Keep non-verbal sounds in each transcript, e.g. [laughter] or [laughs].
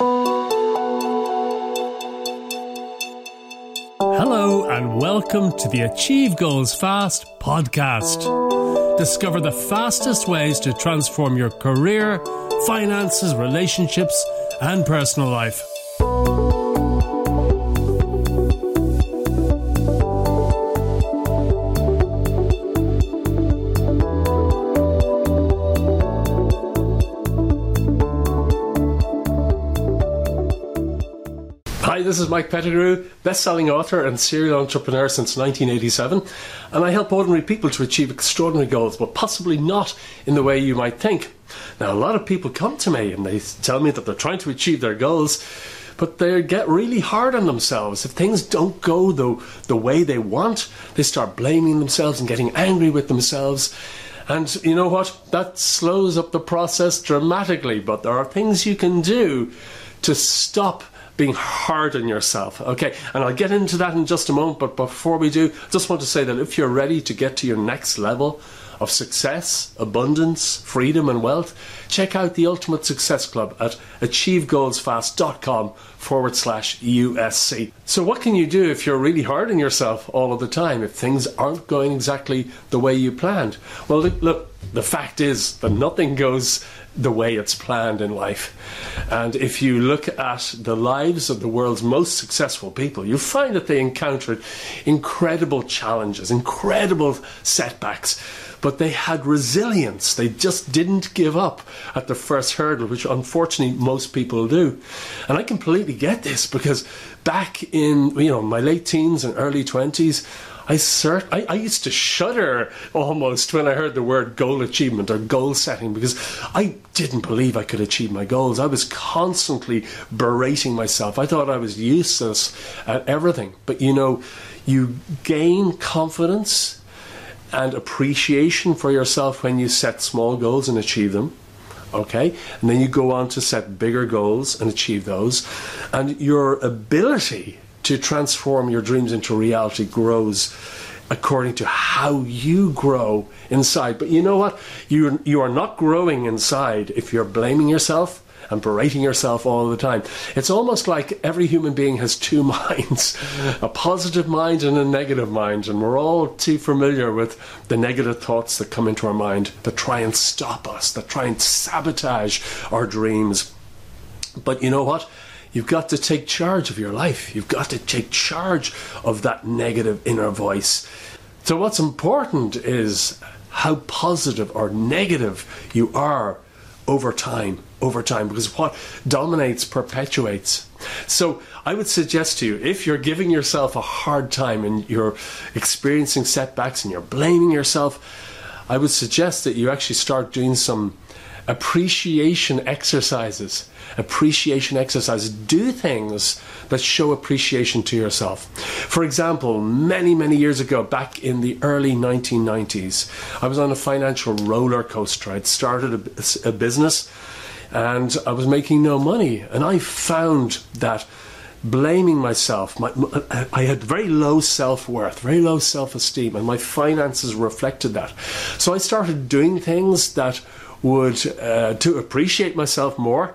Hello, and welcome to the Achieve Goals Fast podcast. Discover the fastest ways to transform your career, finances, relationships, and personal life. This is Mike Pettigrew, best-selling author and serial entrepreneur since 1987, and I help ordinary people to achieve extraordinary goals, but possibly not in the way you might think. Now, a lot of people come to me and they tell me that they're trying to achieve their goals, but they get really hard on themselves. If things don't go the, the way they want, they start blaming themselves and getting angry with themselves. And you know what? That slows up the process dramatically, but there are things you can do to stop being hard on yourself. Okay, and I'll get into that in just a moment, but before we do, I just want to say that if you're ready to get to your next level of success, abundance, freedom, and wealth, check out the Ultimate Success Club at achievegoalsfast.com forward slash USC. So, what can you do if you're really hard on yourself all of the time, if things aren't going exactly the way you planned? Well, look, look the fact is that nothing goes the way it's planned in life. And if you look at the lives of the world's most successful people, you find that they encountered incredible challenges, incredible setbacks, but they had resilience. They just didn't give up at the first hurdle, which unfortunately most people do. And I completely get this because back in you know my late teens and early 20s, I, cert- I, I used to shudder almost when I heard the word goal achievement or goal setting because I didn't believe I could achieve my goals. I was constantly berating myself. I thought I was useless at everything. But you know, you gain confidence and appreciation for yourself when you set small goals and achieve them okay? And then you go on to set bigger goals and achieve those. And your ability to transform your dreams into reality grows according to how you grow inside. But you know what? You, you are not growing inside if you're blaming yourself and berating yourself all the time. It's almost like every human being has two [laughs] minds a positive mind and a negative mind. And we're all too familiar with the negative thoughts that come into our mind that try and stop us, that try and sabotage our dreams. But you know what? You've got to take charge of your life. You've got to take charge of that negative inner voice. So, what's important is how positive or negative you are over time. Over time, because what dominates perpetuates. So, I would suggest to you if you're giving yourself a hard time and you're experiencing setbacks and you're blaming yourself, I would suggest that you actually start doing some appreciation exercises. Appreciation exercises. Do things that show appreciation to yourself. For example, many, many years ago, back in the early 1990s, I was on a financial roller coaster. I'd started a, a business and I was making no money. And I found that blaming myself. My, uh, I had very low self worth, very low self esteem, and my finances reflected that. So I started doing things that would uh, to appreciate myself more.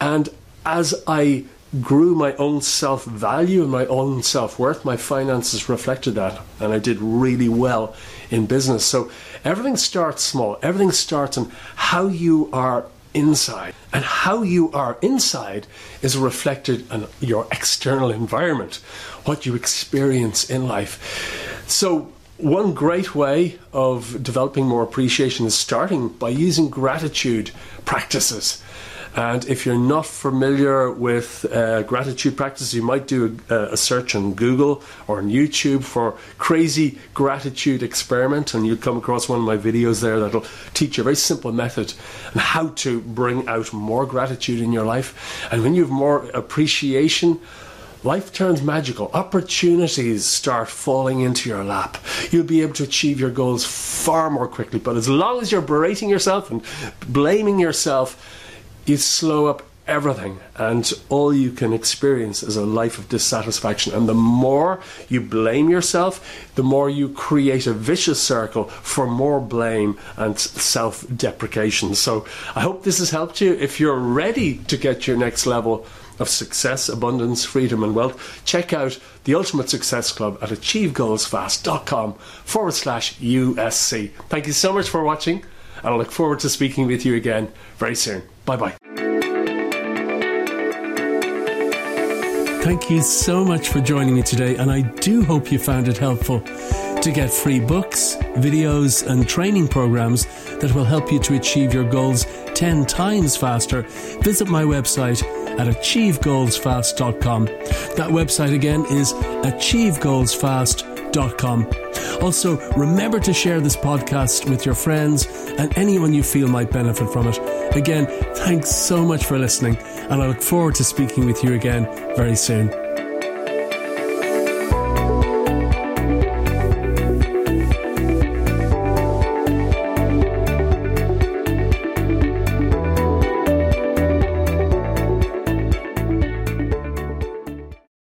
And as I grew my own self value and my own self worth, my finances reflected that, and I did really well in business. So everything starts small. Everything starts in how you are inside, and how you are inside is reflected in your external environment, what you experience in life. So one great way of developing more appreciation is starting by using gratitude practices. And if you're not familiar with uh, gratitude practices, you might do a, a, search on Google or on YouTube for crazy gratitude experiment, and you'll come across one of my videos there that'll teach you a very simple method and how to bring out more gratitude in your life. And when you have more appreciation, life turns magical. Opportunities start falling into your lap. You'll be able to achieve your goals far more quickly. But as long as you're berating yourself and blaming yourself, you slow up everything, and all you can experience is a life of dissatisfaction. And the more you blame yourself, the more you create a vicious circle for more blame and self deprecation. So I hope this has helped you. If you're ready to get your next level, of success, abundance, freedom, and wealth, check out the Ultimate Success Club at achievegoalsfast.com forward slash USC. Thank you so much for watching, and I look forward to speaking with you again very soon. Bye bye. Thank you so much for joining me today, and I do hope you found it helpful. To get free books, videos, and training programs that will help you to achieve your goals 10 times faster, visit my website at achievegoalsfast.com. That website again is achievegoalsfast.com. Also, remember to share this podcast with your friends and anyone you feel might benefit from it. Again, thanks so much for listening, and I look forward to speaking with you again very soon.